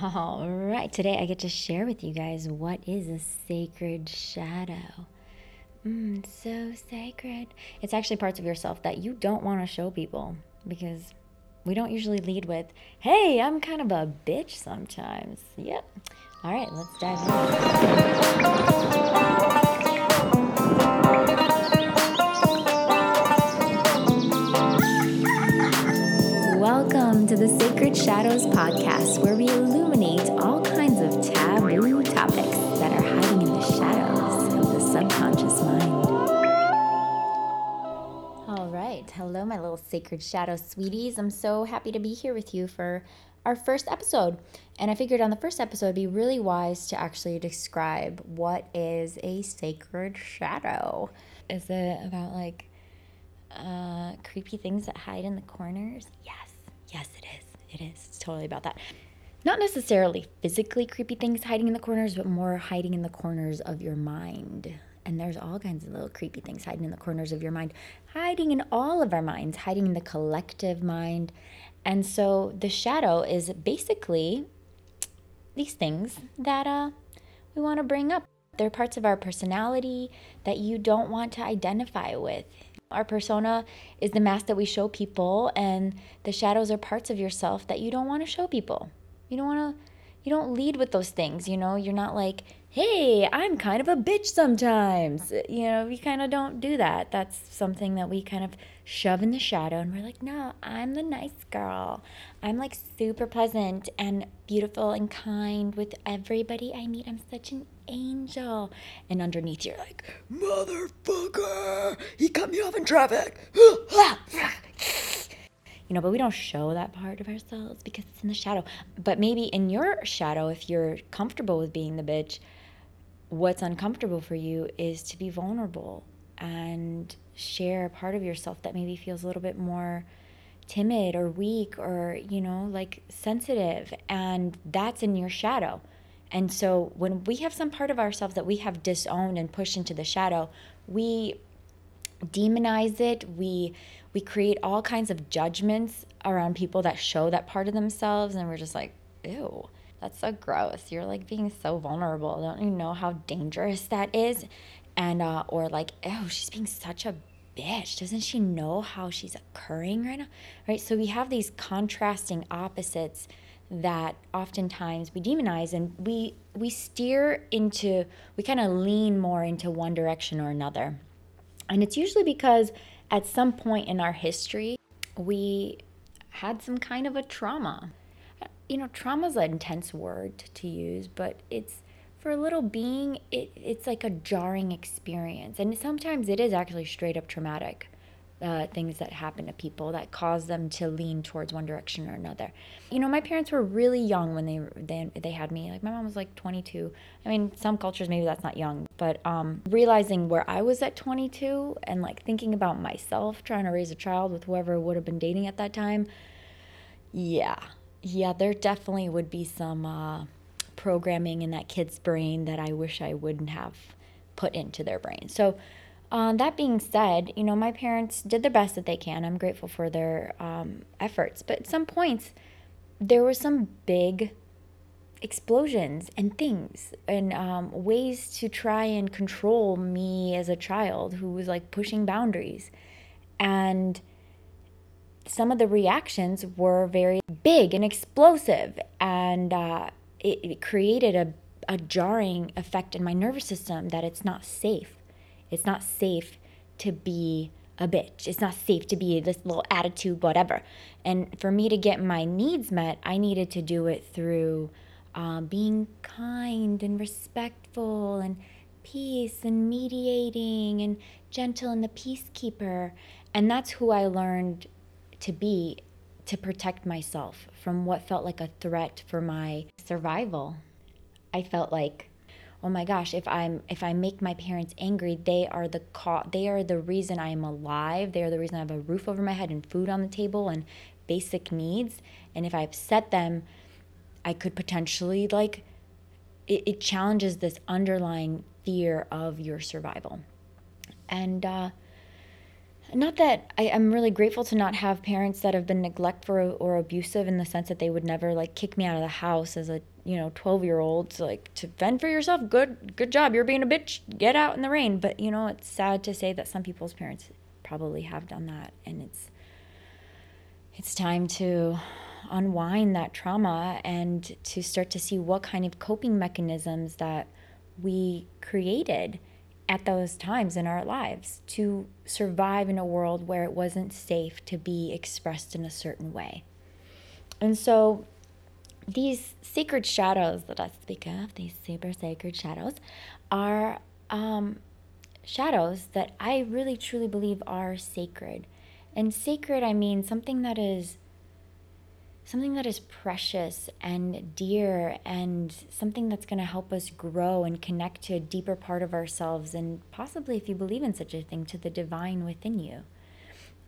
All right, today I get to share with you guys what is a sacred shadow. Mm, so sacred. It's actually parts of yourself that you don't want to show people because we don't usually lead with, hey, I'm kind of a bitch sometimes. Yep. All right, let's dive in. Welcome to the Sacred Shadows podcast, sacred shadow sweeties. I'm so happy to be here with you for our first episode. And I figured on the first episode, it'd be really wise to actually describe what is a sacred shadow. Is it about like uh, creepy things that hide in the corners? Yes, yes, it is. It is. It's totally about that. Not necessarily physically creepy things hiding in the corners, but more hiding in the corners of your mind. And there's all kinds of little creepy things hiding in the corners of your mind, hiding in all of our minds, hiding in the collective mind. And so the shadow is basically these things that uh, we want to bring up. They're parts of our personality that you don't want to identify with. Our persona is the mask that we show people, and the shadows are parts of yourself that you don't want to show people. You don't want to, you don't lead with those things, you know? You're not like, hey, I'm kind of a bitch sometimes. You know, we kind of don't do that. That's something that we kind of shove in the shadow, and we're like, no, I'm the nice girl. I'm like super pleasant and beautiful and kind with everybody I meet. I'm such an angel. And underneath, you're like, motherfucker, he cut me off in traffic. Ah, ah. You know, but we don't show that part of ourselves because it's in the shadow. But maybe in your shadow, if you're comfortable with being the bitch, what's uncomfortable for you is to be vulnerable and share a part of yourself that maybe feels a little bit more timid or weak or, you know, like sensitive. And that's in your shadow. And so when we have some part of ourselves that we have disowned and pushed into the shadow, we demonize it. We we create all kinds of judgments around people that show that part of themselves and we're just like, ew, that's so gross. You're like being so vulnerable. Don't you know how dangerous that is? And uh or like, oh, she's being such a bitch. Doesn't she know how she's occurring right now? Right? So we have these contrasting opposites that oftentimes we demonize and we we steer into we kind of lean more into one direction or another. And it's usually because at some point in our history we had some kind of a trauma. You know, trauma is an intense word to use, but it's for a little being, it, it's like a jarring experience. And sometimes it is actually straight up traumatic. Uh, things that happen to people that cause them to lean towards one direction or another. You know, my parents were really young when they they, they had me. Like my mom was like 22. I mean, some cultures maybe that's not young, but um, realizing where I was at 22 and like thinking about myself trying to raise a child with whoever would have been dating at that time. Yeah, yeah, there definitely would be some. Uh, programming in that kid's brain that I wish I wouldn't have put into their brain. So, uh, that being said, you know, my parents did the best that they can. I'm grateful for their um, efforts. But at some points, there were some big explosions and things and um, ways to try and control me as a child who was like pushing boundaries. And some of the reactions were very big and explosive. And uh, it, it created a, a jarring effect in my nervous system that it's not safe. It's not safe to be a bitch. It's not safe to be this little attitude, whatever. And for me to get my needs met, I needed to do it through um, being kind and respectful and peace and mediating and gentle and the peacekeeper. And that's who I learned to be to protect myself from what felt like a threat for my survival. I felt like oh my gosh if i'm if i make my parents angry they are the co- they are the reason i am alive. They are the reason i have a roof over my head and food on the table and basic needs. And if i upset them i could potentially like it, it challenges this underlying fear of your survival. And uh not that I, am really grateful to not have parents that have been neglectful or, or, abusive in the sense that they would never like kick me out of the house as a you know 12 year old so, like to fend for yourself. Good good job. You're being a bitch. Get out in the rain. But you know it's sad to say that some people's parents probably have done that. And it's it's time to unwind that trauma and to start to see what kind of coping mechanisms that we created at those times in our lives to survive in a world where it wasn't safe to be expressed in a certain way. And so these sacred shadows that I speak of, these super sacred shadows, are um, shadows that I really truly believe are sacred. And sacred, I mean something that is something that is precious and dear and something that's going to help us grow and connect to a deeper part of ourselves and possibly if you believe in such a thing to the divine within you.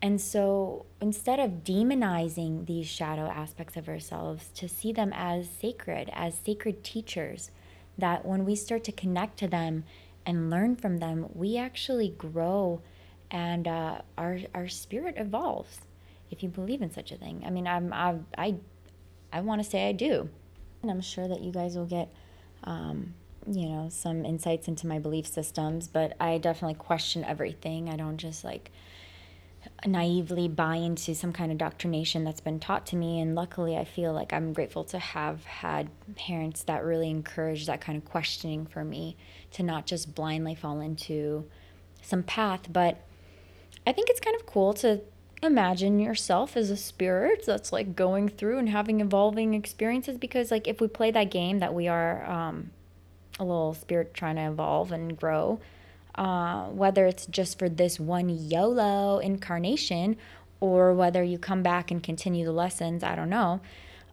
And so instead of demonizing these shadow aspects of ourselves, to see them as sacred, as sacred teachers, that when we start to connect to them and learn from them, we actually grow and uh, our, our spirit evolves if you believe in such a thing. I mean, I'm, I, I, I want to say I do. And I'm sure that you guys will get, um, you know, some insights into my belief systems, but I definitely question everything. I don't just like naively buy into some kind of doctrination that's been taught to me. And luckily, I feel like I'm grateful to have had parents that really encourage that kind of questioning for me to not just blindly fall into some path. But I think it's kind of cool to imagine yourself as a spirit that's like going through and having evolving experiences because like if we play that game that we are um, a little spirit trying to evolve and grow uh, whether it's just for this one YOLO incarnation or whether you come back and continue the lessons, I don't know.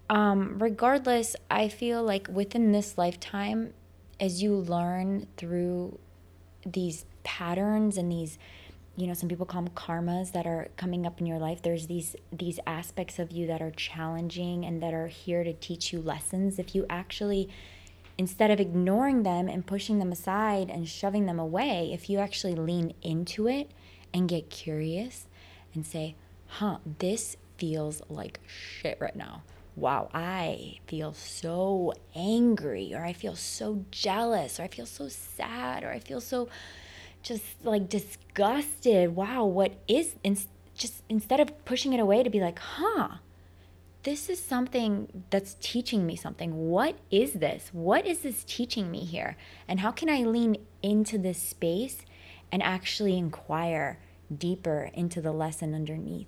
Um, regardless, I feel like within this lifetime, as you learn through these patterns and these you know some people call them karmas that are coming up in your life there's these these aspects of you that are challenging and that are here to teach you lessons if you actually instead of ignoring them and pushing them aside and shoving them away, if you actually lean into it and get curious and say, huh, this feels like shit right now. Wow, I feel so angry, or I feel so jealous, or I feel so sad, or I feel so just like disgusted. Wow, what is, in, just instead of pushing it away to be like, huh, this is something that's teaching me something. What is this? What is this teaching me here? And how can I lean into this space and actually inquire deeper into the lesson underneath?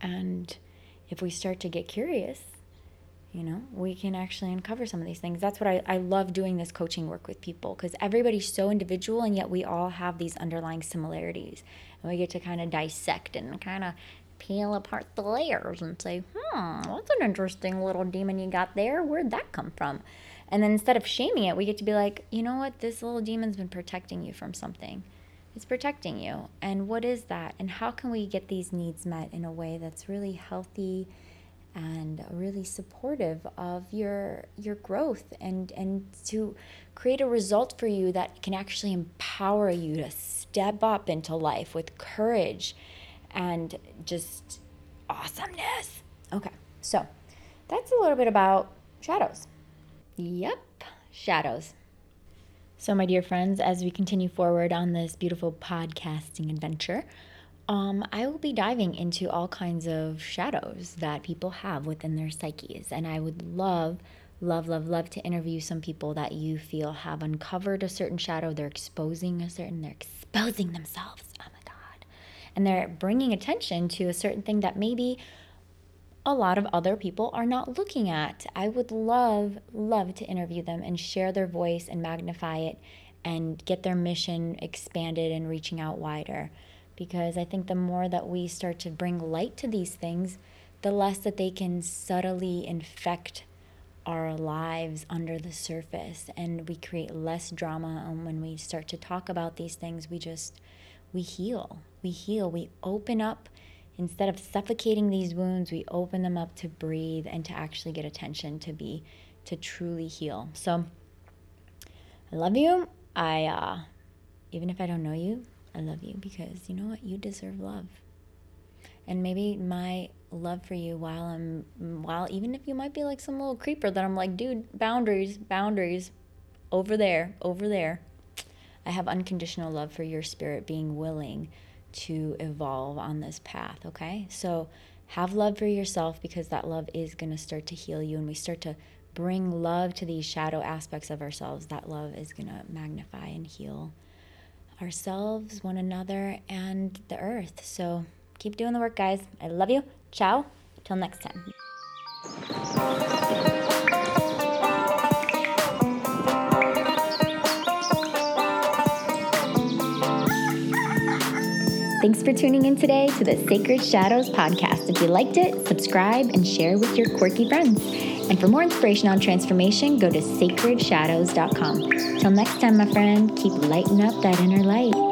And if we start to get curious, you know, we can actually uncover some of these things. That's what I, I love doing this coaching work with people because everybody's so individual and yet we all have these underlying similarities. And we get to kind of dissect and kind of peel apart the layers and say, hmm, that's an interesting little demon you got there. Where'd that come from? And then instead of shaming it, we get to be like, you know what? This little demon's been protecting you from something. It's protecting you. And what is that? And how can we get these needs met in a way that's really healthy and really supportive of your your growth and and to create a result for you that can actually empower you to step up into life with courage and just awesomeness. Okay, so that's a little bit about shadows. Yep, shadows. So, my dear friends, as we continue forward on this beautiful podcasting adventure, um, I will be diving into all kinds of shadows that people have within their psyches. And I would love, love, love, love to interview some people that you feel have uncovered a certain shadow. They're exposing a certain, they're exposing themselves Oh my God. and they're bringing attention to a certain thing that maybe a lot of other people are not looking at. I would love, love to interview them and share their voice and magnify it and get their mission expanded and reaching out wider. Because I think the more that we start to bring light to these things, the less that they can subtly infect our lives under the surface and we create less drama and when we start to talk about these things we just we heal. We heal. We open up. Instead of suffocating these wounds, we open them up to breathe and to actually get attention to be, to truly heal. So I love you. I, uh, even if I don't know you, I love you because you know what? You deserve love. And maybe my love for you while I'm while even if you might be like some little creeper that I'm like, dude, boundaries, boundaries over there, over there. I have unconditional love for your spirit being willing to evolve on this path, okay? So have love for yourself because that love is going to start to heal you and we start to bring love to these shadow aspects of ourselves. That love is going to magnify and heal ourselves, one another, and the earth. So keep doing the work, guys. I love you. Ciao. Till next time. Thanks for tuning in today to the Sacred Shadows podcast. If you liked it, subscribe and share with your quirky friends. And for more inspiration on transformation, go to sacredshadows.com. Till next time, my friend, keep lighting up that inner light.